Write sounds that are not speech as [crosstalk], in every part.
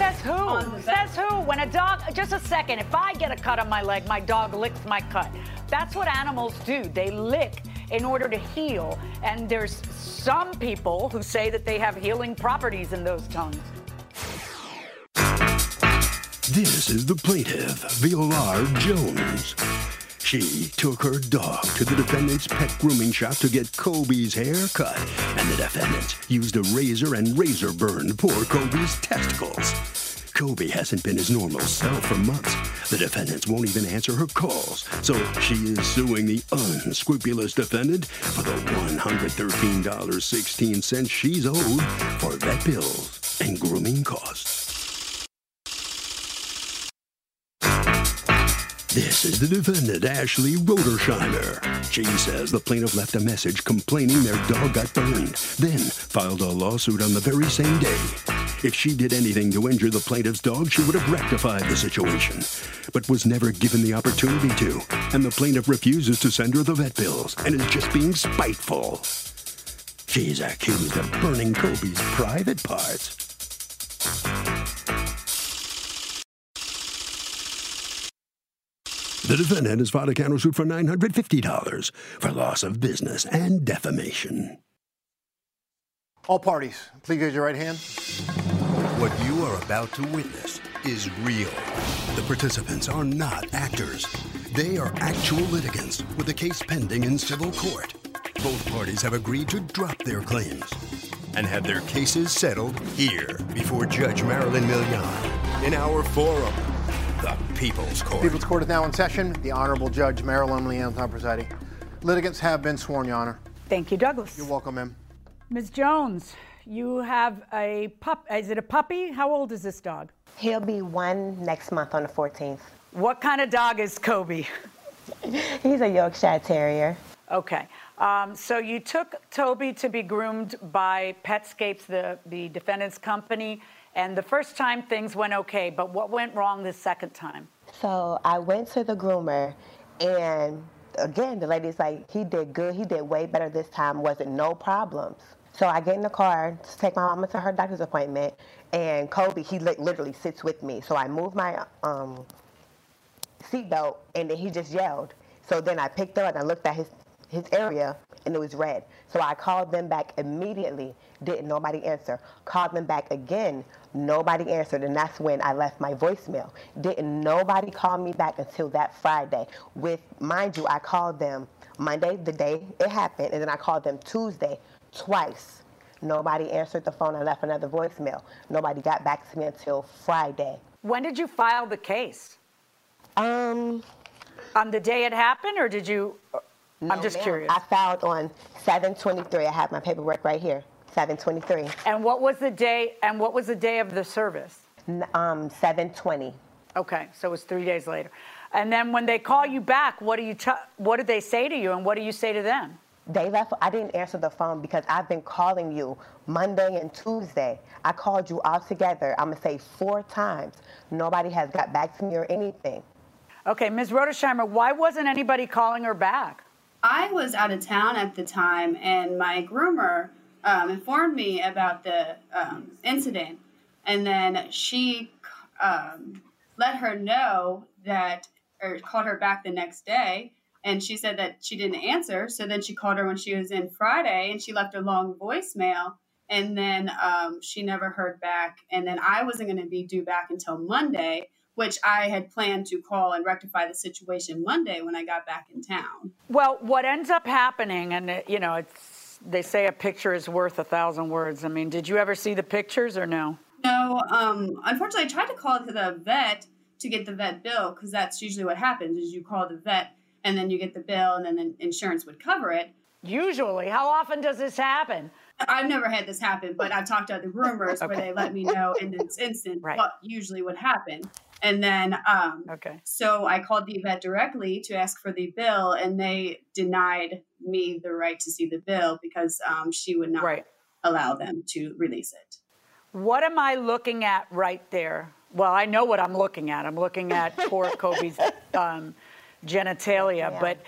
Says who? Says who? When a dog, just a second, if I get a cut on my leg, my dog licks my cut. That's what animals do. They lick in order to heal. And there's some people who say that they have healing properties in those tongues. This is the plaintiff, Viola Jones. She took her dog to the defendant's pet grooming shop to get Cobi's hair cut, and the defendant used a razor and razor burned poor Cobi's testicles. Cobi hasn't been his normal self for months. The defendants won't even answer her calls, so she is suing the unscrupulous defendant for the $113.16 she's owed for vet bills and grooming costs. This is the defendant, Ashley Rodersheimer. She says the plaintiff left a message complaining their dog got burned, then filed a lawsuit on the very same day. If she did anything to injure the plaintiff's dog, she would have rectified the situation, but was never given the opportunity to, and the plaintiff refuses to send her the vet bills and is just being spiteful. She's accused of burning Cobi's private parts. The defendant has filed a countersuit for $950 for loss of business and defamation. All parties, please raise your right hand. What you are about to witness is real. The participants are not actors. They are actual litigants with a case pending in civil court. Both parties have agreed to drop their claims and have their cases settled here before Judge Marilyn Milian in our forum, the People's Court. People's Court is now in session. The Honorable Judge Marilyn Milian presiding. Litigants have been sworn, Your Honor. Thank you, Douglas. You're welcome, ma'am. Ms. Jones, you have a pup. Is it a puppy? How old is this dog? He'll be one next month on the 14th. What kind of dog is Cobi? [laughs] He's a Yorkshire Terrier. Okay. Um, so you took Toby to be groomed by Petscapes, the, the defendant's company, and the first time things went okay, but what went wrong the second time? So I went to the groomer, and again, the lady's like, he did good, he did way better this time, wasn't no problems. So I get in the car to take my mama to her doctor's appointment, and Cobi, he li- literally sits with me. So I move my um, seatbelt, and then he just yelled. So then I picked up and I looked at his, his area, and it was red. So I called them back immediately. Didn't nobody answer. Called them back again. Nobody answered, and that's when I left my voicemail. Didn't nobody call me back until that Friday. With mind you, I called them Monday, the day it happened, and then I called them Tuesday twice. Nobody answered the phone. I left another voicemail. Nobody got back to me until Friday. When did you file the case? Um, On the day it happened, or did you? I'm just curious. I filed on 723. I have my paperwork right here. 723. And what was the day? And what was the day of the service? Um, 720. Okay, so it was three days later. And then when they call you back, what do you? T- what did they say to you, and what do you say to them? They left. I didn't answer the phone because I've been calling you Monday and Tuesday. I called you all together. I'm gonna say four times. Nobody has got back to me or anything. Okay, Ms. Rodersheimer, why wasn't anybody calling her back? I was out of town at the time, and my groomer um, informed me about the um, incident, and then she um, let her know that, or called her back the next day, and she said that she didn't answer. So then she called her when she was in Friday, and she left a long voicemail, and then um, she never heard back. And then I wasn't going to be due back until Monday. Which I had planned to call and rectify the situation Monday when I got back in town. Well, what ends up happening, and you know, it's they say a picture is worth a thousand words. I mean, did you ever see the pictures or no? No, um, unfortunately, I tried to call to the vet to get the vet bill because that's usually what happens: is you call the vet and then you get the bill, and then the insurance would cover it. Usually, how often does this happen? I've never had this happen, but I've talked to other groomers where they let me know in this instant Right. what usually would happen. And then, um, Okay. so I called the vet directly to ask for the bill, and they denied me the right to see the bill because um, she would not Right. allow them to release it. What am I looking at right there? Well, I know what I'm looking at. I'm looking at poor [laughs] Cobi's um, genitalia, Yeah. but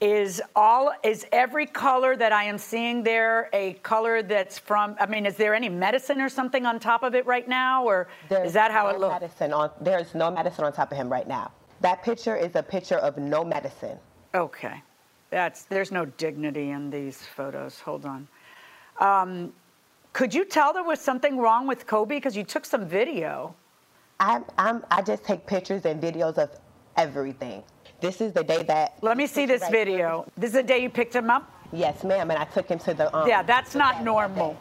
is all is every color that I am seeing there a color that's from? I mean, is there any medicine or something on top of it right now, or There's is that how no it looks? Medicine on, there's no medicine on top of him right now. That picture is a picture of no medicine. Okay, that's there's no dignity in these photos. Hold on. Um, could you tell there was something wrong with Cobi because you took some video? I'm, I'm, I just take pictures and videos of everything. This is the day that. Let me see this Right here. video. This is the day you picked him up. Yes, ma'am, and I took him to the. Um, Yeah, that's not vet normal.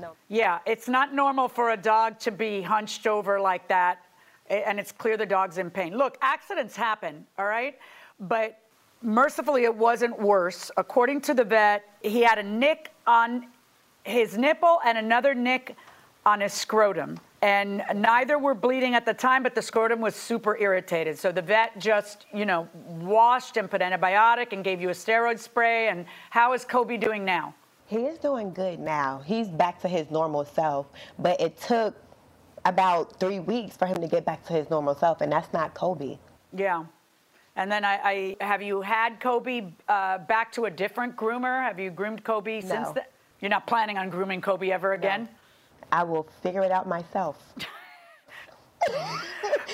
No. Yeah, it's not normal for a dog to be hunched over like that, and it's clear the dog's in pain. Look, accidents happen, all right? But mercifully, it wasn't worse. According to the vet, he had a nick on his nipple and another nick on his scrotum. And neither were bleeding at the time, but the scrotum was super irritated. So the vet just, you know, washed and put antibiotic and gave you a steroid spray. And how is Cobi doing now? He is doing good now. He's back to his normal self, but it took about three weeks for him to get back to his normal self, and that's not Cobi. Yeah. And then I, I have you had Cobi uh, back to a different groomer? Have you groomed Cobi since then? You're not planning on grooming Cobi ever again? I will figure it out myself. [laughs]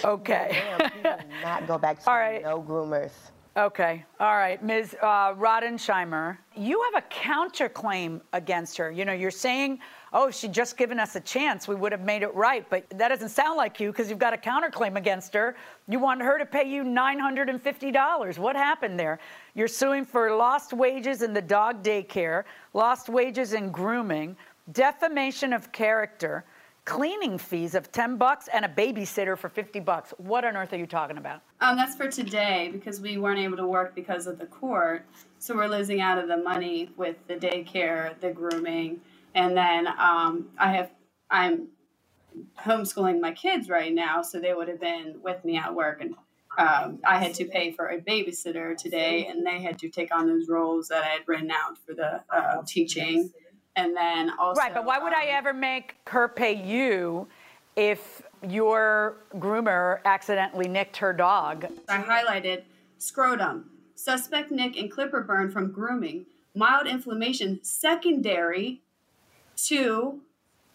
Okay. He not go back to [laughs] All right. no groomers. Okay. All right. Ms. Uh, Rodersheimer, you have a counterclaim against her. You know, you're saying, oh, if she'd just given us a chance, we would have made it right. But that doesn't sound like you because you've got a counterclaim against her. You want her to pay you $950. What happened there? You're suing for lost wages in the dog daycare, lost wages in grooming, defamation of character, cleaning fees of 10 bucks, and a babysitter for 50 bucks. What on earth are you talking about? Um, that's for today because we weren't able to work because of the court. So we're losing out of the money with the daycare, the grooming, and then um, I have I'm homeschooling my kids right now, so they would have been with me at work, and um, I had to pay for a babysitter today, and they had to take on those roles that I had written out for the uh, teaching, and then also Right, but why would I um, ever make her pay you if your groomer accidentally nicked her dog? I highlighted scrotum, suspect nick and clipper burn from grooming, mild inflammation secondary to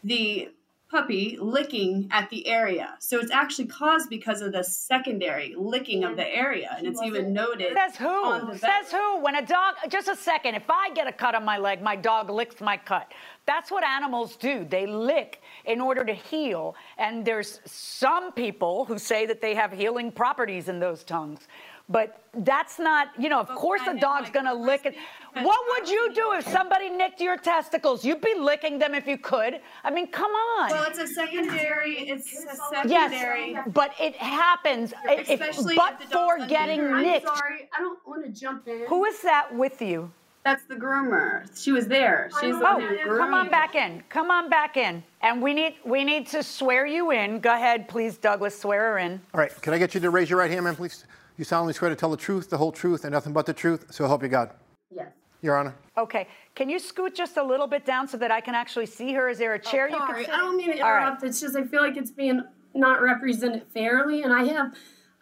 the puppy licking at the area. So it's actually caused because of the secondary licking of the area, and it's even noted. Says who? Says who? When a dog, just a second, if I get a cut on my leg, my dog licks my cut. That's what animals do. They lick in order to heal. And there's some people who say that they have healing properties in those tongues. But that's not, you know, of course I a dog's gonna lick it. What would you do if somebody nicked your testicles? You'd be licking them if you could. I mean, come on. Well, it's a secondary. It's a secondary. Yes, secondary. but it happens. Eh, if- but if the dog's for under getting your- I'm nicked. Sorry, I don't want to jump in. Who is that with you? That's the groomer. She was there. She's the Oh, one who come on back in. Come on back in. And we need we need to swear you in. Go ahead, please, Douglas. Swear her in. All right, can I get you to raise your right hand, man, please? You solemnly swear to tell the truth, the whole truth, and nothing but the truth, so help you God. Yes. Your Honor. Okay. Can you scoot just a little bit down so that I can actually see her? Is there a oh, chair you can Sorry, sit I don't mean to All right. interrupt. It's just I feel like it's being not represented fairly, and I have,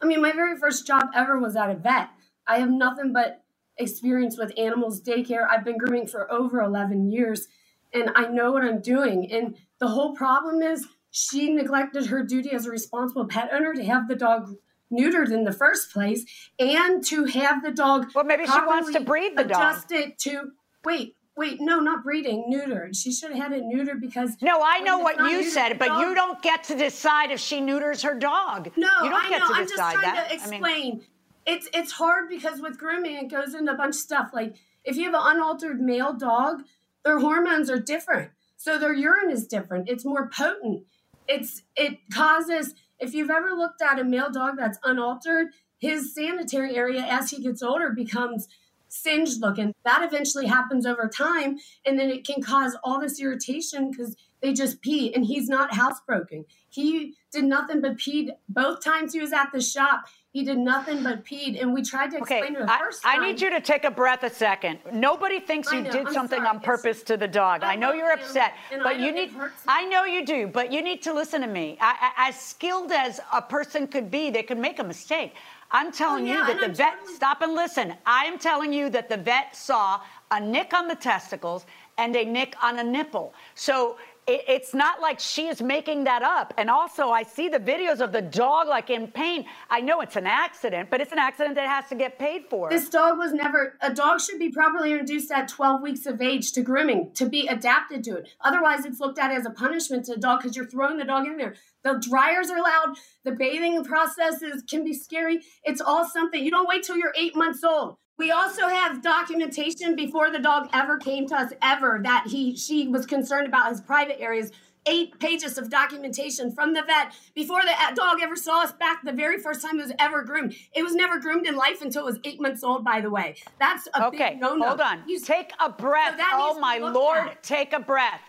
I mean, my very first job ever was at a vet. I have nothing but experience with animals daycare. I've been grooming for over 11 years, and I know what I'm doing. And the whole problem is she neglected her duty as a responsible pet owner to have the dog neutered in the first place and to have the dog Well, maybe she wants to breed the dog. adjusted to wait wait no not breeding neutered. She should have had it neutered because No, I know what you said, but you don't get to decide if she neuters her dog. no you don't I get know. to I'm just decide trying that. to I mean- explain. It's it's hard because with grooming it goes into a bunch of stuff. Like if you have an unaltered male dog their hormones are different. So their urine is different. It's more potent. It's it causes if you've ever looked at a male dog that's unaltered his sanitary area as he gets older becomes singed looking that eventually happens over time and then it can cause all this irritation because they just pee, and he's not housebroken. He did nothing but pee both times he was at the shop. He did nothing but peed, and we tried to explain okay, to the I, first time. I need you to take a breath a second. Nobody thinks I you know, did I'm something sorry. on purpose to the dog. I, I know you're him, upset, but you need. I know you do, but you need to listen to me. I, as skilled as a person could be, they could make a mistake. I'm telling Oh, yeah, you that the I'm vet. totally- Stop and listen. I am telling you that the vet saw a nick on the testicles and a nick on a nipple. So it, it's not like she is making that up. And also, I see the videos of the dog like in pain. I know it's an accident, but it's an accident that has to get paid for. This dog was never, a dog should be properly introduced at 12 weeks of age to grooming to be adapted to it. Otherwise, it's looked at as a punishment to the dog because you're throwing the dog in there. The dryers are loud, the bathing process is, can be scary. It's all something. You don't wait till you're eight months old. We also have documentation before the dog ever came to us, ever, that he she was concerned about his private areas eight pages of documentation from the vet before the dog ever saw us back the very first time it was ever groomed. It was never groomed in life until it was eight months old, by the way. That's a Okay, big no-no. hold on. You- Take a breath. So oh my lord, at. take a breath.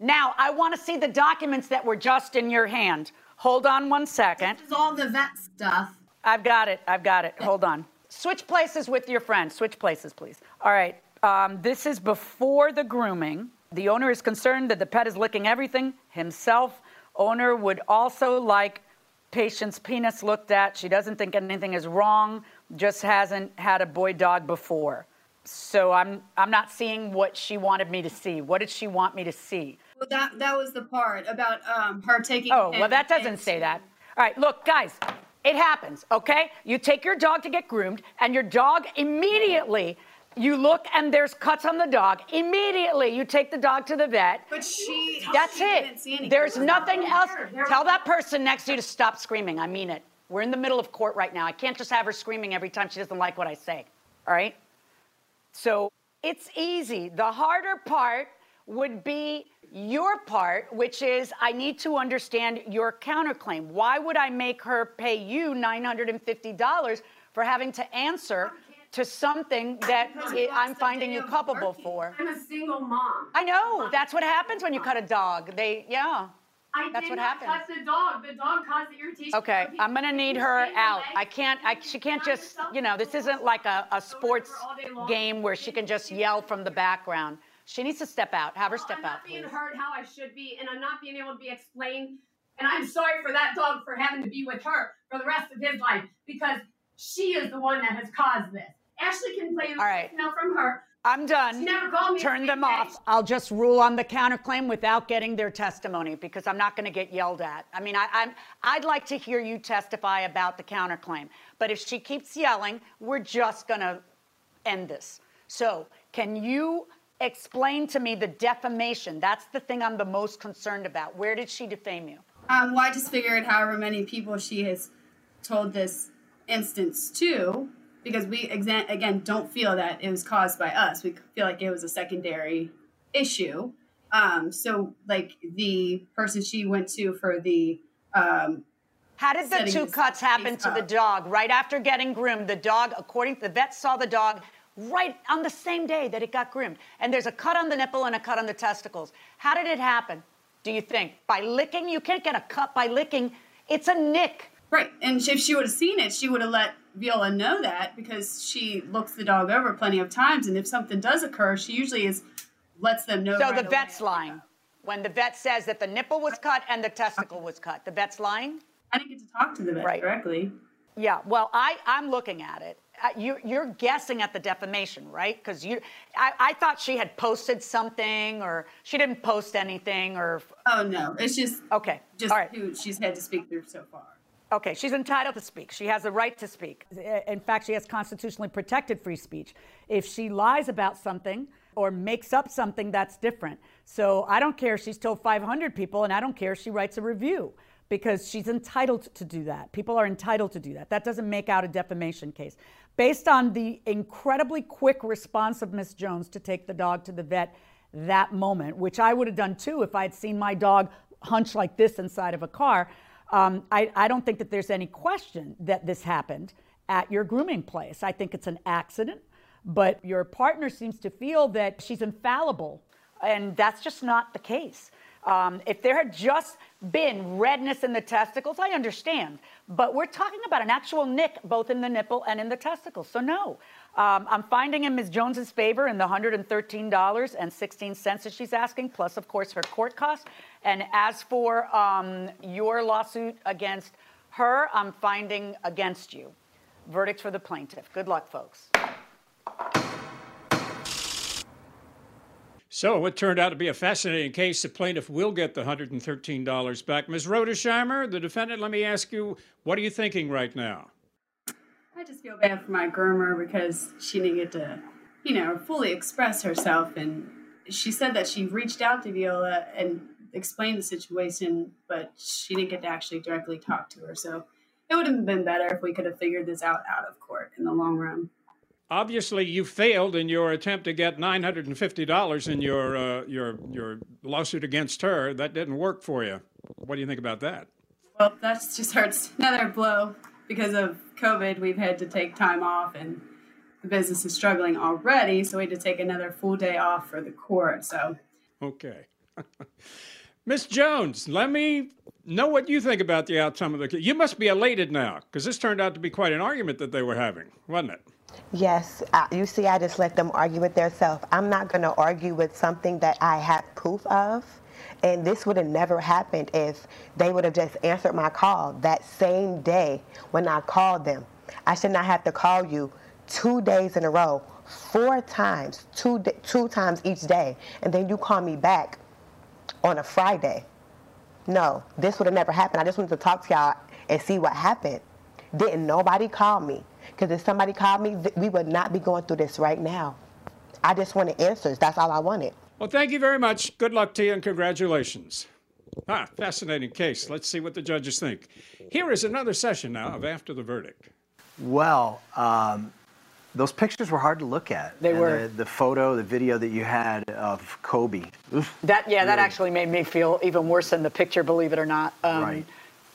Now, I want to see the documents that were just in your hand. Hold on one second. This is all the vet stuff. I've got it. I've got it. Hold on. Switch places with your friend. Switch places, please. All right. Um, this is before the grooming. The owner is concerned that the pet is licking everything himself. Owner would also like patient's penis looked at. She doesn't think anything is wrong, just hasn't had a boy dog before. So I'm I'm not seeing what she wanted me to see. What did she want me to see? Well, that that was the part about um, her taking. Oh, well, that doesn't say that. All right, look, guys, it happens, okay? You take your dog to get groomed, and your dog immediately, you look and there's cuts on the dog. Immediately, you take the dog to the vet. But she. That's she it. There's nothing else. Tell that person next to you to stop screaming. I mean it. We're in the middle of court right now. I can't just have her screaming every time she doesn't like what I say. All right? So it's easy. The harder part would be your part, which is I need to understand your counterclaim. Why would I make her pay you $950 for having to answer to something that Because i- you I'm finding you culpable working. for? I'm a single mom. I know. That's what happens when you cut a dog. They, yeah. I That's what happens. cut the dog. The dog caused the irritation. Okay, I'm gonna need her out. I can't, I, she can't just, you know, this isn't like a, a sports all day long. game where she can just yell from the background. She needs to step out. Have her step I'm out, being please. heard how I should be, and I'm not being able to be explained. And I'm sorry for that dog for having to be with her for the rest of his life because she is the one that has caused this. Ashley can play the All right. now from her. I'm She done. never called me. Turn them off. I'll just rule on the counterclaim without getting their testimony because I'm not going to get yelled at. I mean, I, I'm, I'd like to hear you testify about the counterclaim. But if she keeps yelling, we're just going to end this. So, can you explain to me the defamation? That's the thing I'm the most concerned about. Where did she defame you? Um, well, I just figured however many people she has told this instance to, because we again don't feel that it was caused by us. We feel like it was a secondary issue. Um, so like the person she went to for the um, How did the two cuts happen to the dog? Right after getting groomed, the dog, according to the vet, saw the dog right on the same day that it got groomed. And there's a cut on the nipple and a cut on the testicles. How did it happen, do you think? By licking? You can't get a cut by licking. It's a nick. Right. And if she would have seen it, she would have let Viola know that because she looks the dog over plenty of times. And if something does occur, she usually is lets them know. So right the vet's lying. When the vet says that the nipple was cut and the testicle was cut, the vet's lying? I didn't get to talk to the vet Right. directly. Yeah, well, I, I'm looking at it. You, you're guessing at the defamation, right? Because you, I, I thought she had posted something, or she didn't post anything, or Oh no, it's just okay, just all right, who she's had to speak through so far. okay. She's entitled to speak. She has the right to speak. In fact, she has constitutionally protected free speech. If she lies about something or makes up something, that's different. So I don't care. if She's told 500 people, and I don't care. if She writes a review. because she's entitled to do that. People are entitled to do that. That doesn't make out a defamation case. Based on the incredibly quick response of Miss Jones to take the dog to the vet that moment, which I would have done too if I had seen my dog hunch like this inside of a car, um, I, I don't think that there's any question that this happened at your grooming place. I think it's an accident, but your partner seems to feel that she's infallible And that's just not the case. Um, if there had just been redness in the testicles, I understand. But we're talking about an actual nick both in the nipple and in the testicles. So, no. Um, I'm finding in Ms. Jones's favor in the $113.16 that she's asking, plus, of course, her court costs. And as for um, your lawsuit against her, I'm finding against you. Verdict for the plaintiff. Good luck, folks. So it turned out to be a fascinating case. The plaintiff will get the $113 back. Ms. Rodersheimer, the defendant, let me ask you, what are you thinking right now? I just feel bad for my groomer because she didn't get to, you know, fully express herself. And she said that she reached out to Viola and explained the situation, but she didn't get to actually directly talk to her. So it would have been better if we could have figured this out out of court in the long run. Obviously, you failed in your attempt to get nine hundred and fifty dollars in your uh, your your lawsuit against her. That didn't work for you. What do you think about that? Well, that just hurts [laughs] another blow because of COVID. We've had to take time off, and the business is struggling already. So we had to take another full day off for the court. So okay. [laughs] Miss Jones, let me know what you think about the outcome of the case. You must be elated now because this turned out to be quite an argument that they were having, wasn't it? Yes, you see, I just let them argue with themselves. I'm not going to argue with something that I have proof of. And this would have never happened if they would have just answered my call that same day when I called them. I should not have to call you two days in a row, four times, two, two times each day, and then you call me back on a Friday. No, this would have never happened. I just wanted to talk to y'all and see what happened. Didn't nobody call me? Because if somebody called me, we would not be going through this right now. I just wanted answers. That's all I wanted. Well, thank you very much. Good luck to you and congratulations. Ah, fascinating case. Let's see what the judges think. Here is another session now of After the Verdict. Well, um, those pictures were hard to look at. They and were. The, the, photo, the video that you had of Cobi. Oof, that yeah, that actually made me feel even worse than the picture. Believe it or not. Um, right.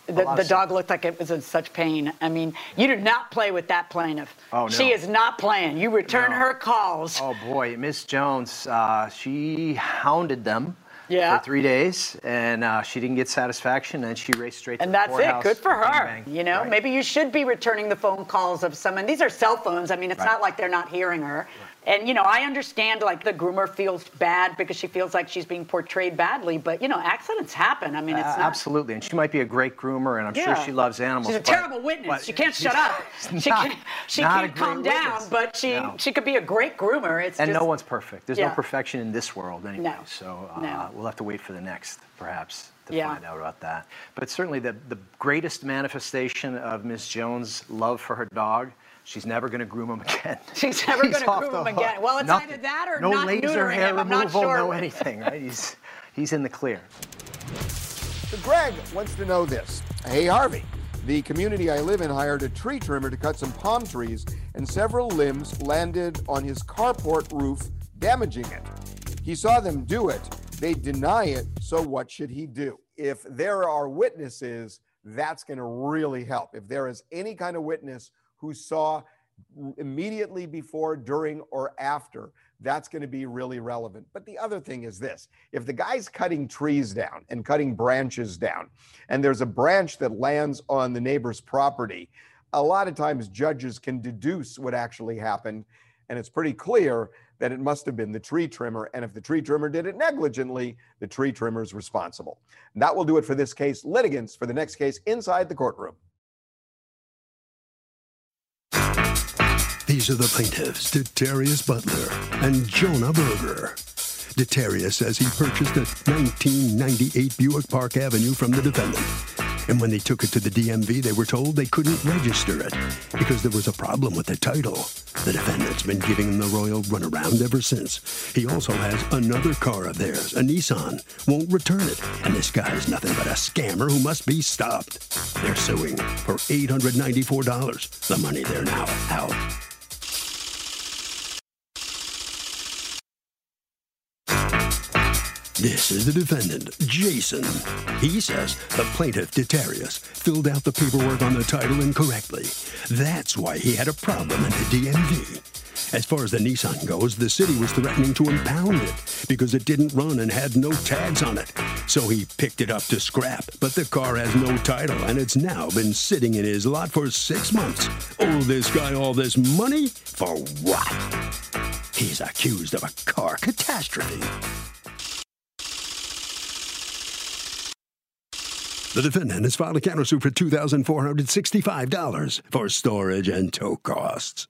The, the dog looked like it was in such pain. I mean, you do not play with that plaintiff. Oh, no. She is not playing. You return no. her calls. Oh, boy. Miss Jones, uh, she hounded them yeah. for three days, and uh, she didn't get satisfaction, and she raced straight to and that's it. Good for her. Bang, bang. You know, right. maybe you should be returning the phone calls of someone. These are cell phones. I mean, it's right. not like they're not hearing her. Right. And you know, I understand like the groomer feels bad because she feels like she's being portrayed badly, but you know, accidents happen. I mean, it's uh, not... absolutely, and she might be a great groomer, and I'm yeah. sure she loves animals. She's a but, terrible witness. She can't shut up. [laughs] She can't. She can't calm witness. down, but she no. she could be a great groomer. It's and just, no one's perfect. There's yeah. no perfection in this world anyway. No. So uh, no. We'll have to wait for the next, perhaps, to yeah. find out about that. But certainly, the the greatest manifestation of Miss Jones' love for her dog She's never going to groom him again. [laughs] She's never going to groom him again. Well, it's Nothing. either that or no not laser hair him. removal, sure. no anything. Right? He's he's in the clear. So Greg wants to know this. Hey Harvey, the community I live in hired a tree trimmer to cut some palm trees, and several limbs landed on his carport roof, damaging it. He saw them do it. They deny it. So what should he do? If there are witnesses, that's going to really help. If there is any kind of witness who saw immediately before, during, or after. That's going to be really relevant. But the other thing is this if the guy's cutting trees down and cutting branches down, and there's a branch that lands on the neighbor's property, a lot of times judges can deduce what actually happened. And it's pretty clear that it must have been the tree trimmer. And if the tree trimmer did it negligently, the tree trimmer is responsible. And that will do it for this case. Litigants for the next case inside the courtroom. These are the plaintiffs, Detarius Butler and Jonah Berger. Detarius says he purchased a 1998 Buick Park Avenue from the defendant. And when they took it to the DMV, they were told they couldn't register it because there was a problem with the title. The defendant's been giving him the royal runaround ever since. He also has another car of theirs, a Nissan, won't return it. And this guy is nothing but a scammer who must be stopped. They're suing for $894. The money they're now out. This is the defendant, Jason. He says the plaintiff, Detarius, filled out the paperwork on the title incorrectly. That's why he had a problem at the DMV. As far as the Nissan goes, the city was threatening to impound it because it didn't run and had no tags on it. So he picked it up to scrap, but the car has no title and it's now been sitting in his lot for six months. Owe this guy all this money? For what? He's accused of a car catastrophe. The defendant has filed a countersuit for $2,465 for storage and tow costs.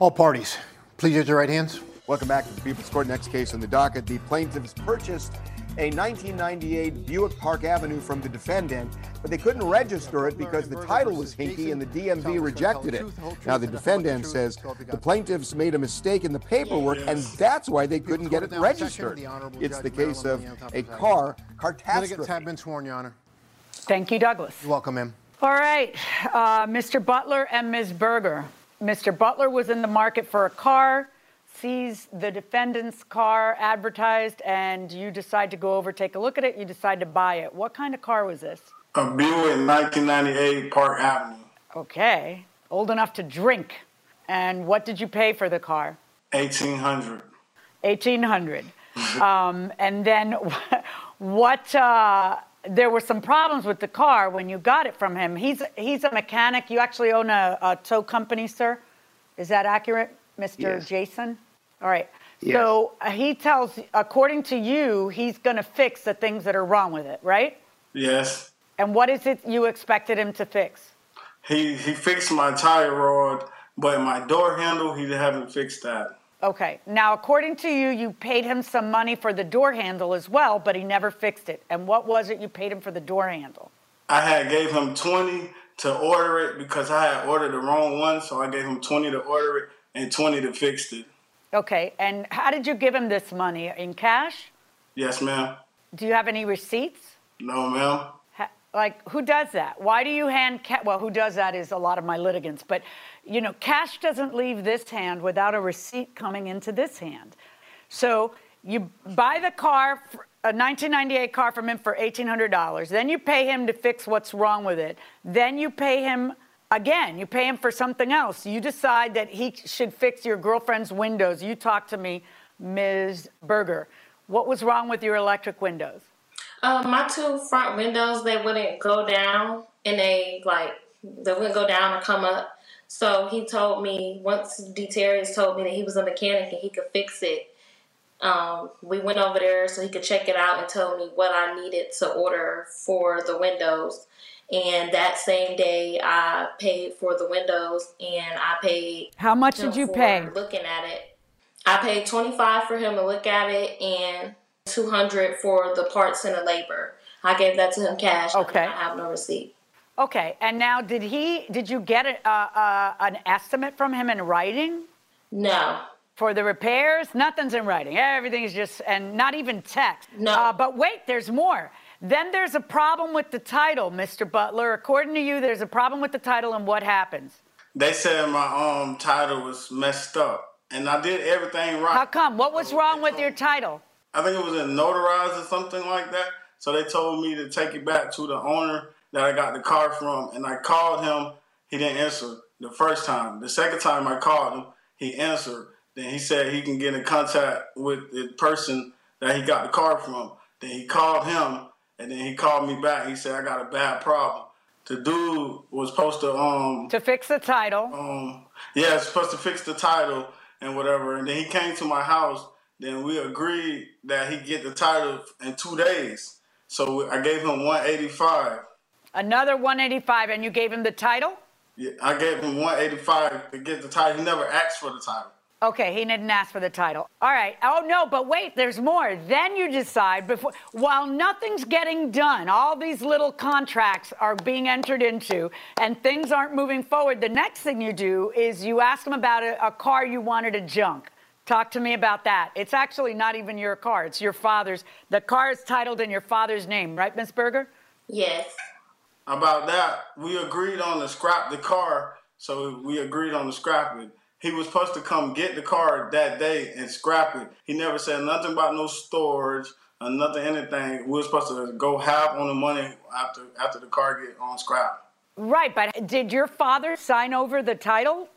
All parties, please use your right hands. Welcome back to the People's Court. Next case on the docket. The plaintiffs purchased a 1998 Buick Park Avenue from the defendant, but they couldn't register it because the title was hinky and the DMV rejected it. Now, the defendant says the plaintiffs made a mistake in the paperwork and that's why they couldn't get it registered. It's the case of a car catastrophe. Litigants have been sworn, Your Honor. Thank you, Douglas. You're welcome, ma'am. All right, uh, Mr. Butler and Ms. Berger. Mr. Butler was in the market for a car, sees the defendant's car advertised, and you decide to go over, take a look at it. You decide to buy it. What kind of car was this? A Buick 1998 Park Avenue, Okay, old enough to drink. And what did you pay for the car? 1800. 1800 um, and then [laughs] what uh, there were some problems with the car when you got it from him he's he's a mechanic you actually own a, a tow company sir is that accurate mr Yes. jason all right Yes. so uh, he tells according to you he's going to fix the things that are wrong with it right Yes. and what is it you expected him to fix He he fixed my tire rod, but my door handle he haven't fixed that. Okay. Now, according to you, you paid him some money for the door handle as well, but he never fixed it. And what was it you paid him for the door handle? I had gave him 20 to order it because I had ordered the wrong one, so I gave him 20 to order it and 20 to fix it. Okay. And how did you give him this money? In cash? Yes, ma'am. Do you have any receipts? No, ma'am. Like, who does that? Why do you hand cash? Well, who does that is a lot of my litigants. But, you know, cash doesn't leave this hand without a receipt coming into this hand. So you buy the car, a 1998 car from him for $1,800. Then you pay him to fix what's wrong with it. Then you pay him again. You pay him for something else. You decide that he should fix your girlfriend's windows. You talk to me, Ms. Berger. What was wrong with your electric windows? Um, my two front windows they wouldn't go down, and they like they wouldn't go down or come up. So he told me once Detarius told me that he was a mechanic and he could fix it. Um, we went over there so he could check it out and tell me what I needed to order for the windows. And that same day, I paid for the windows, and I paid. How much did you pay? Looking at it, I paid twenty five for him to look at it, and two hundred for the parts and the labor. I gave that to him cash. Okay. I have no receipt. Okay, and now did he? Did you get a, uh, uh, an estimate from him in writing No. for the repairs? Nothing's in writing. Everything's just and not even text. No. Uh, but wait, there's more. Then there's a problem with the title, Mr. Butler. According to you, there's a problem with the title, and what happens? They said my um title was messed up, and I did everything right. How come? What was wrong with your title? I think it was in notarized or something like that. So they told me to take it back to the owner that I got the car from, and I called him. He didn't answer the first time. The second time I called him, he answered. Then he said he can get in contact with the person that he got the car from. Then he called him, and then he called me back. He said I got a bad problem. The dude was supposed to um To fix the title. um yeah, supposed to fix the title and whatever. And then he came to my house. Then we agreed that he get the title in two days. So I gave him 185. Another 185, and you gave him the title? Yeah, I gave him 185 to get the title. He never asked for the title. Okay, he didn't ask for the title. All right. Oh no, but wait, there's more. Then you decide before while nothing's getting done, all these little contracts are being entered into and things aren't moving forward. The next thing you do is you ask them about a, a car you wanted to junk. Talk to me about that. It's actually not even your car, it's your father's. The car is titled in your father's name, right, Miss Berger? Yes. About that, we agreed on to scrap the car. So we agreed on the it. He was supposed to come get the car that day and scrap it. He never said nothing about no storage or nothing, anything. We were supposed to go half on the money after after the car get on scrap. Right, but did your father sign over the title,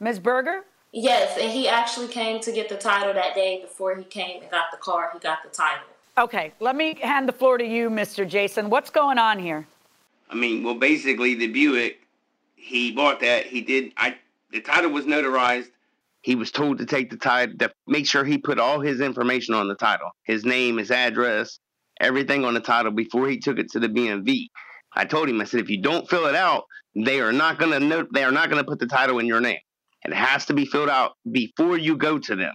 Ms. Berger? Yes, and he actually came to get the title that day before he came and got the car. He got the title. Okay, let me hand the floor to you, Mr. Jason. What's going on here? I mean, well, basically, the Buick, he bought that. He did. I the title was notarized. He was told to take the title, to make sure he put all his information on the title, his name, his address, everything on the title before he took it to the BMV. I told him, I said, if you don't fill it out, they are not gonna know, they are not gonna put the title in your name. It has to be filled out before you go to them.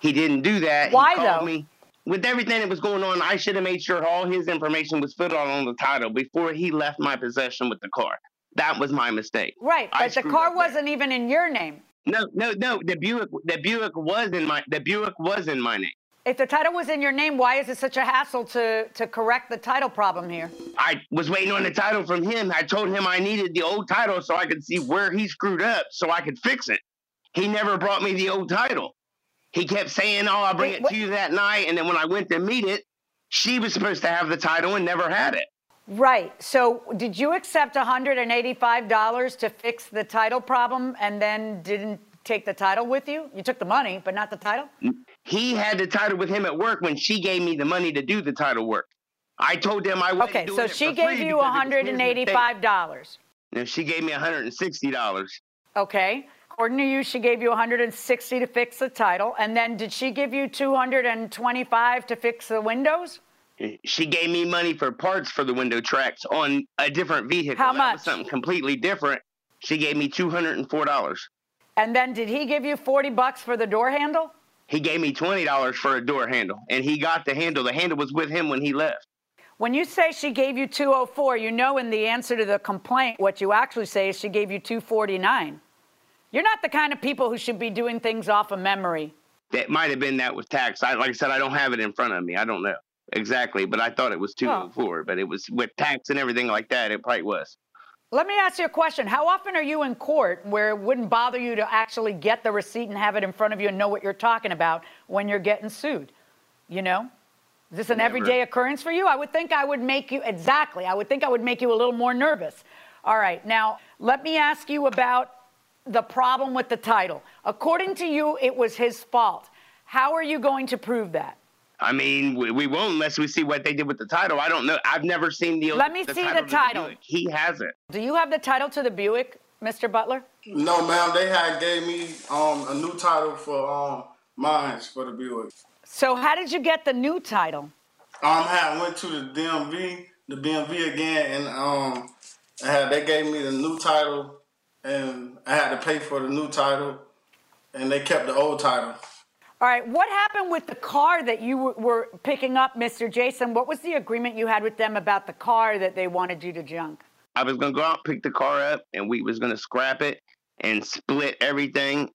He didn't do that. Why though? Me. With everything that was going on, I should have made sure all his information was filled out on the title before he left my possession with the car. That was my mistake. Right, but the car wasn't even in your name. No, no, no. The Buick, the Buick was in my, the Buick was in my name. If the title was in your name, why is it such a hassle to, to correct the title problem here? I was waiting on the title from him. I told him I needed the old title so I could see where he screwed up so I could fix it. He never brought me the old title. He kept saying, "Oh, I'll bring Wait, it what- to you that night." And then when I went to meet it, she was supposed to have the title and never had it. Right. So, did you accept $185 to fix the title problem and then didn't take the title with you? You took the money, but not the title? He had the title with him at work when she gave me the money to do the title work. I told him I wouldn't Okay, do so it she for gave you because it was his mistake. $185. No, she gave me $160. Okay. According to you, she gave you 160 to fix the title, and then did she give you 225 to fix the windows? Eh, she gave me money for parts for the window tracks on a different vehicle. How That much? was something completely different. She gave me two hundred and four dollars. And then did he give you 40 bucks for the door handle? He gave me twenty dollars for a door handle, and he got the handle. The handle was with him when he left. When you say she gave you 204, you know in the answer to the complaint, what you actually say is she gave you 249. You're not the kind of people who should be doing things off of memory. That might have been that with tax. I, like I said, I don't have it in front of me. I don't know exactly, but I thought it was two oh. hundred four. But it was with tax and everything like that. It probably was. Let me ask you a question. How often are you in court where it wouldn't bother you to actually get the receipt and have it in front of you and know what you're talking about when you're getting sued? You know? Is this an Never. everyday occurrence for you? I would think I would make you, exactly, I would think I would make you a little more nervous. All right, now let me ask you about the problem with the title. According to you, it was his fault. How are you going to prove that? I mean, we, we won't unless we see what they did with the title. I don't know. I've never seen the. Let me the see the title. Buick. He has it. Do you have the title to the Buick, Mr. Butler? No, ma'am. They had gave me um, a new title for um, mines for the Buick. So, how did you get the new title? Um, I went to the DMV, the DMV again, and um, I had they gave me the new title, and I had to pay for the new title, and they kept the old title. All right, what happened with the car that you were- were picking up, Mr. Jason? What was the agreement you had with them about the car that they wanted you to junk? I was gonna go out, pick the car up, and we was gonna scrap it and split everything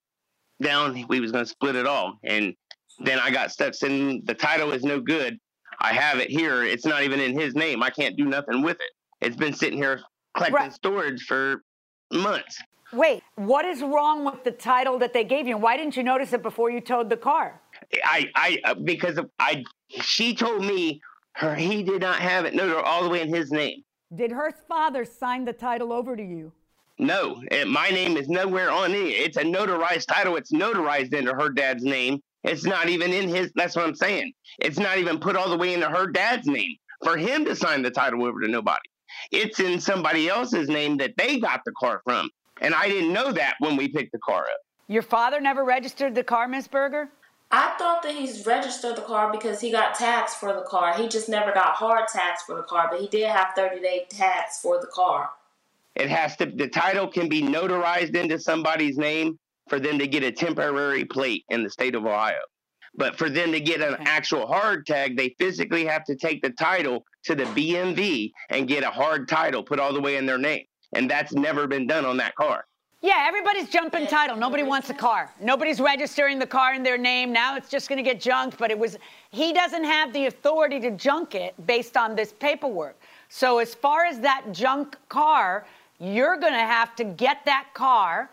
down. We was gonna split it all, and then I got stuck saying the title is no good. I have it here. It's not even in his name. I can't do nothing with it. It's been sitting here collecting storage for months. Wait, what is wrong with the title that they gave you? Why didn't you notice it before you towed the car? I, I, uh, because of, I, she told me her he did not have it. No, all the way in his name. Did her father sign the title over to you? No, eh, my name is nowhere on it. It's a notarized title. It's notarized into her dad's name. It's not even in his. That's what I'm saying. It's not even put all the way into her dad's name for him to sign the title over to nobody. It's in somebody else's name that they got the car from, and I didn't know that when we picked the car up. Your father never registered the car, Miss Berger? I thought that he's registered the car because he got tax for the car. He just never got hard tax for the car, but he did have 30 day tax for the car. It has to. The title can be notarized into somebody's name for them to get a temporary plate in the state of Ohio. But for them to get an actual hard tag, they physically have to take the title to the BMV and get a hard title put all the way in their name. And that's never been done on that car. Yeah, everybody's jumping title. Nobody wants a car. Nobody's registering the car in their name. Now it's just going to get junked, but it was he doesn't have the authority to junk it based on this paperwork. So as far as that junk car, you're going to have to get that car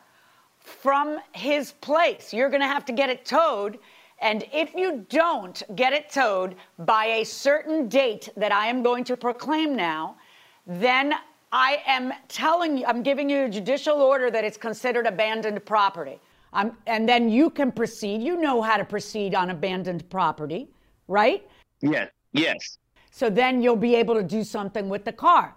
from his place. You're going to have to get it towed. And if you don't get it towed by a certain date that I am going to proclaim now, then I am telling you, I'm giving you a judicial order that it's considered abandoned property. I'm, and then you can proceed. You know how to proceed on abandoned property, right? Yes. Yes. So then you'll be able to do something with the car.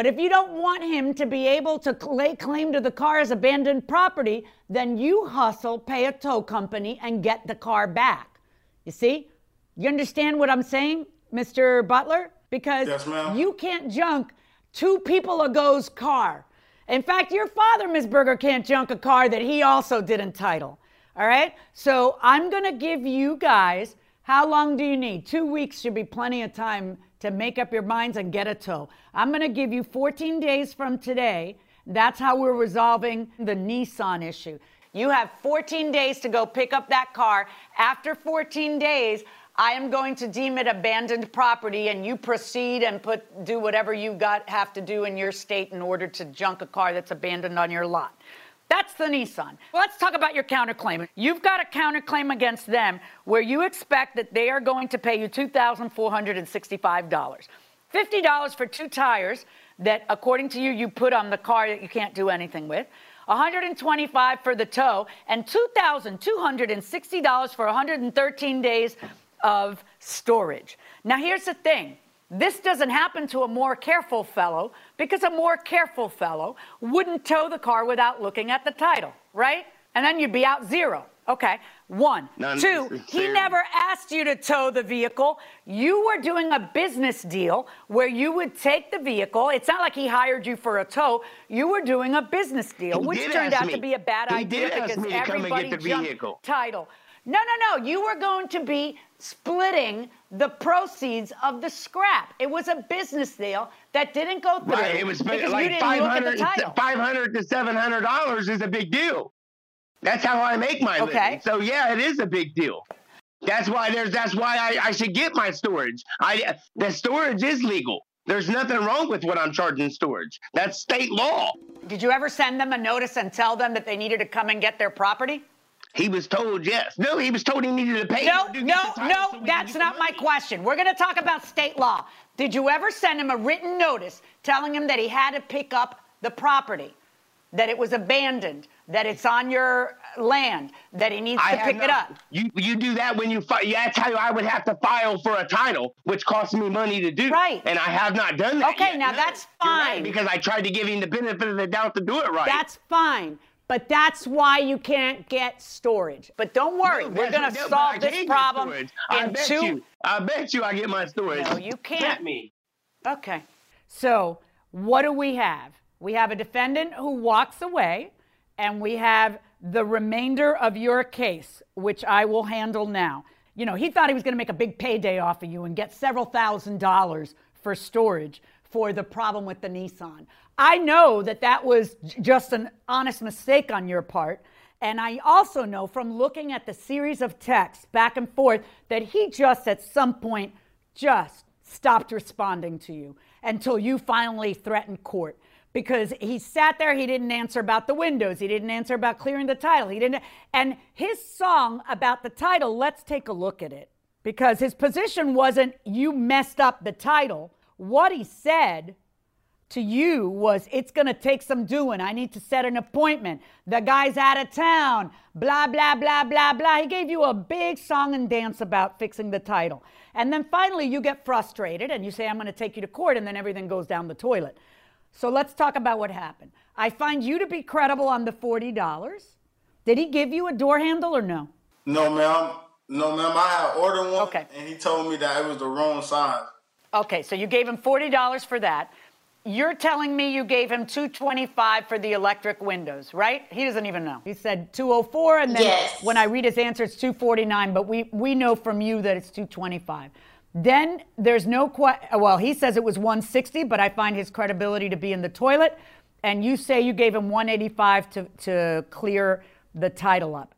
But if you don't want him to be able to lay claim to the car as abandoned property, then you hustle, pay a tow company, and get the car back. You see? You understand what I'm saying, Mr. Butler? Because Yes, ma'am. you can't junk two people ago's car. In fact, your father, Ms. Berger, can't junk a car that he also didn't title. All right? So I'm going to give you guys how long do you need? Two weeks should be plenty of time to make up your minds and get a tow. I'm going to give you 14 days from today. That's how we're resolving the Nissan issue. You have 14 days to go pick up that car. After 14 days, I am going to deem it abandoned property and you proceed and put do whatever you got have to do in your state in order to junk a car that's abandoned on your lot. That's the Nissan. Let's talk about your counterclaim. You've got a counterclaim against them where you expect that they are going to pay you $2,465. $50 for two tires that, according to you, you put on the car that you can't do anything with. 125 for the tow and $2,260 for 113 days of storage. Now, here's the thing this doesn't happen to a more careful fellow because a more careful fellow wouldn't tow the car without looking at the title, right? And then you'd be out zero. Okay, one. None Two, he never asked you to tow the vehicle. You were doing a business deal where you would take the vehicle. It's not like he hired you for a tow. You were doing a business deal, He which turned out me. to be a bad He idea because me to come and get everybody the jumped vehicle. title. No, no, no. You were going to be splitting the proceeds of the scrap. It was a business deal that didn't go through. Right. It was like didn't five look at the title. five hundred to seven hundred dollars is a big deal. That's how I make my Okay. living. So yeah, it is a big deal. That's why there's. That's why I, I should get my storage. I the storage is legal. There's nothing wrong with what I'm charging storage. That's state law. Did you ever send them a notice and tell them that they needed to come and get their property? He was told yes. No, he was told he needed to pay. No, no, no, so that's not my question. We're going to talk about state law. Did you ever send him a written notice telling him that he had to pick up the property, that it was abandoned, that it's on your land, that he needs I to pick it up? You you do that when you file. Yeah, that's how I would have to file for a title, which costs me money to do. Right. And I have not done that. Okay, yet. now No, that's you're right, fine. because I tried to give him the benefit of the doubt to do it right. That's fine. But that's why you can't get storage. But don't worry, No, we're going to solve this problem storage. I in bet two. you. I bet you I get my storage. No, you can't. Bet me. Okay. So, what do we have? We have a defendant who walks away, and we have the remainder of your case, which I will handle now. You know, he thought he was going to make a big payday off of you and get several thousand dollars for storage for the problem with the Nissan. I know that that was just an honest mistake on your part. And I also know from looking at the series of texts back and forth that he just at some point just stopped responding to you until you finally threatened court. Because he sat there he didn't answer about the windows he didn't answer about clearing the title he didn't and his song about the title let's take a look at it. Because his position wasn't you messed up the title. What he said to you was it's going to take some doing. I need to set an appointment. The guy's out of town. Blah, blah, blah, blah, blah. He gave you a big song and dance about fixing the title. And then finally you get frustrated and you say, I'm going to take you to court, and then everything goes down the toilet. So let's talk about what happened. I find you to be credible on the $40. Did he give you a door handle or no? No, ma'am. No, ma'am. I had ordered one, Okay. and he told me that it was the wrong size. Okay, so you gave him $40 for that. You're telling me you gave him 225 for the electric windows, right? He doesn't even know. He said 204 and then Yes. when I read his answer it's 249, but we we know from you that it's 225. Then there's no que- well, he says it was 160, but I find his credibility to be in the toilet and you say you gave him 185 to to clear the title up.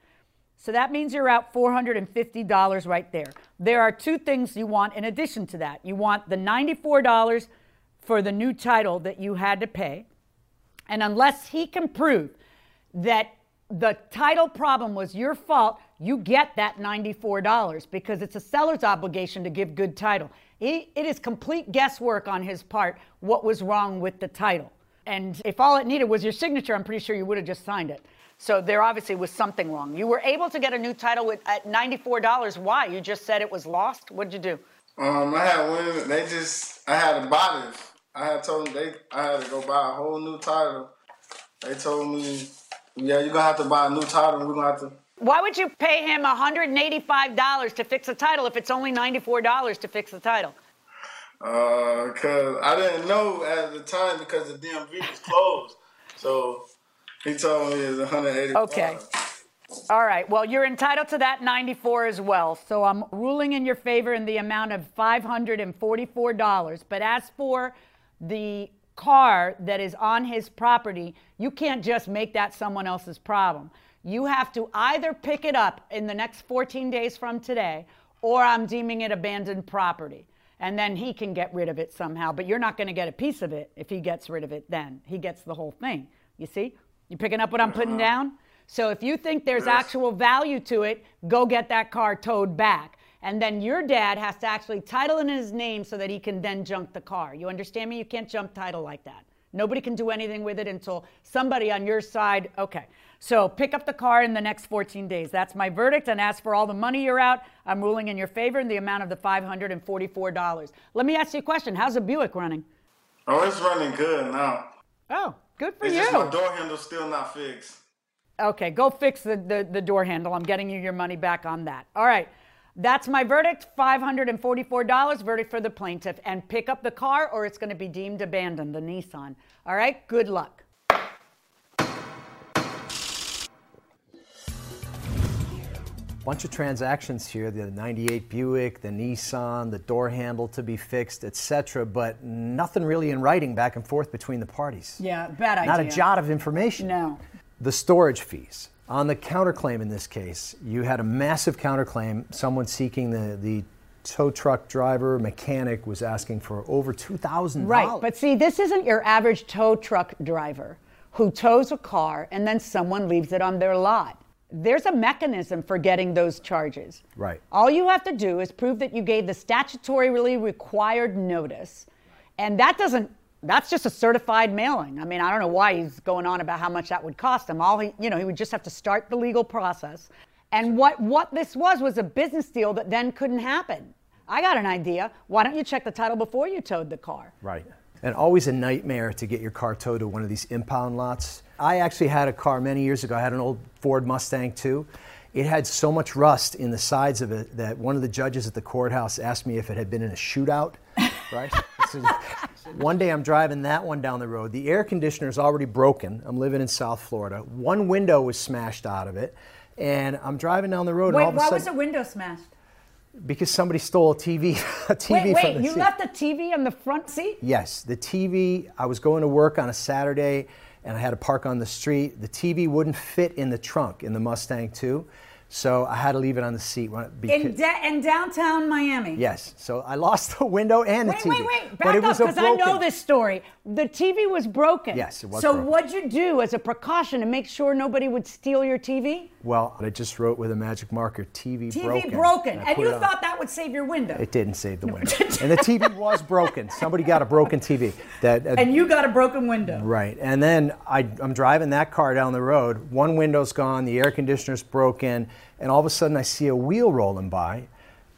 So that means you're out $450 right there. There are two things you want in addition to that. You want the $94 for the new title that you had to pay. And unless he can prove that the title problem was your fault, you get that $94 because it's a seller's obligation to give good title. He, it is complete guesswork on his part what was wrong with the title. And if all it needed was your signature, I'm pretty sure you would have just signed it. So there obviously was something wrong. You were able to get a new title with, at $94. Why? You just said it was lost. What'd you do? Um, I had women. They just. I had a this. I had told them they. I had to go buy a whole new title. They told me, yeah, you're gonna have to buy a new title. We're gonna have to. Why would you pay him $185 to fix a title if it's only $94 to fix the title? Uh, cause I didn't know at the time because the DMV was closed. so he told me it's 180. Okay. All right. Well, you're entitled to that 94 as well. So I'm ruling in your favor in the amount of $544. But as for the car that is on his property, you can't just make that someone else's problem. You have to either pick it up in the next 14 days from today, or I'm deeming it abandoned property. And then he can get rid of it somehow. But you're not going to get a piece of it if he gets rid of it then. He gets the whole thing. You see? You picking up what I'm putting uh-huh. down? So if you think there's actual value to it, go get that car towed back. And then your dad has to actually title in his name so that he can then junk the car. You understand me? You can't jump title like that. Nobody can do anything with it until somebody on your side. Okay. So pick up the car in the next 14 days. That's my verdict. And as for all the money you're out, I'm ruling in your favor in the amount of the $544. Let me ask you a question. How's the Buick running? Oh, it's running good now. Oh, good for It's you. just my door handle's still not fixed. Okay, go fix the, the, the door handle. I'm getting you your money back on that. All right. That's my verdict $544. Verdict for the plaintiff. And pick up the car or it's going to be deemed abandoned, the Nissan. All right, good luck. bunch of transactions here the 98 buick the nissan the door handle to be fixed etc but nothing really in writing back and forth between the parties Yeah, bad idea. not a jot of information No. the storage fees on the counterclaim in this case you had a massive counterclaim someone seeking the, the tow truck driver mechanic was asking for over $2000 Right. But see, this isn't your average tow truck driver who tows a car and then someone leaves it on their lot. There's a mechanism for getting those charges. right All you have to do is prove that you gave the statutorily required notice. And that doesn't, that's just a certified mailing. I mean, I don't know why he's going on about how much that would cost him. All he, you know, he would just have to start the legal process. And what, what this was was a business deal that then couldn't happen. I got an idea. Why don't you check the title before you towed the car? Right. And always a nightmare to get your car towed to one of these impound lots. I actually had a car many years ago. I had an old Ford Mustang II. It had so much rust in the sides of it that one of the judges at the courthouse asked me if it had been in a shootout. [laughs] Right? One day I'm driving that one down the road. The air conditioner is already broken. I'm living in South Florida. One window was smashed out of it. And I'm driving down the road Wait, and all of a why sudden was the window smashed? because somebody stole a TV, [laughs] a TV wait, wait, you seat. left the TV on the front seat? Yes, the TV. I was going to work on a Saturday and I had to park on the street. The TV wouldn't fit in the trunk in the Mustang II, so I had to leave it on the seat. when- In, da- in downtown Miami? yes, so I lost [laughs] the window and the Wait, TV. wait, wait. but Back it up, because I know this story. The TV was broken. Yes, it was So broken. what'd you do as a precaution to make sure nobody would steal your TV? Well, I just wrote with a magic marker, TV, TV broken. broken. I And you thought that would save your window. it didn't save the window, [laughs] and the TV was broken. Somebody got a broken TV. That uh, and you got a broken window. Right. And then I, I'm driving that car down the road. One window's gone, the air conditioner's broken, and all of a sudden I see a wheel rolling by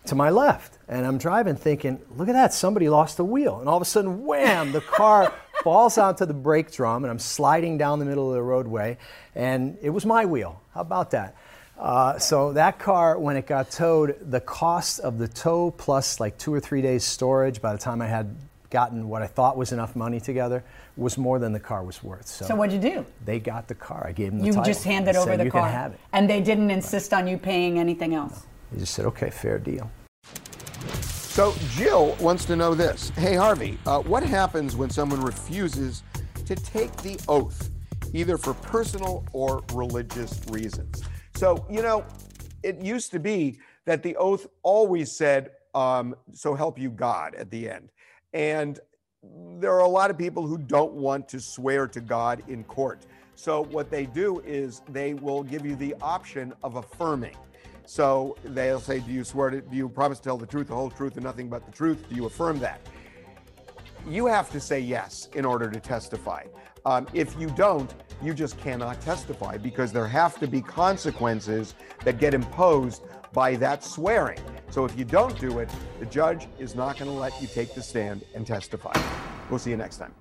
to my left. And I'm driving thinking, look at that, somebody lost a wheel. And all of a sudden, wham, the car [laughs] falls onto the brake drum, and I'm sliding down the middle of the roadway. And it was my wheel. How about that? Uh, so that car, when it got towed, the cost of the tow plus like two or three days storage by the time I had gotten what I thought was enough money together was more than the car was worth. So, So what'd you do? They got the car. I gave them the You title. just handed over said, the you car. can have it. And they didn't insist on you paying anything else. They just said, okay, fair deal. So Jill wants to know this. Hey Harvey, uh, what happens when someone refuses to take the oath, either for personal or religious reasons? So you know, it used to be that the oath always said, um, "So help you God" at the end, and there are a lot of people who don't want to swear to God in court. So what they do is they will give you the option of affirming. So they'll say, "Do you swear to? Do you promise to tell the truth, the whole truth, and nothing but the truth? Do you affirm that?" you have to say yes in order to testify. Um, if you don't, you just cannot testify because there have to be consequences that get imposed by that swearing. So if you don't do it, the judge is not going to let you take the stand and testify. We'll see you next time.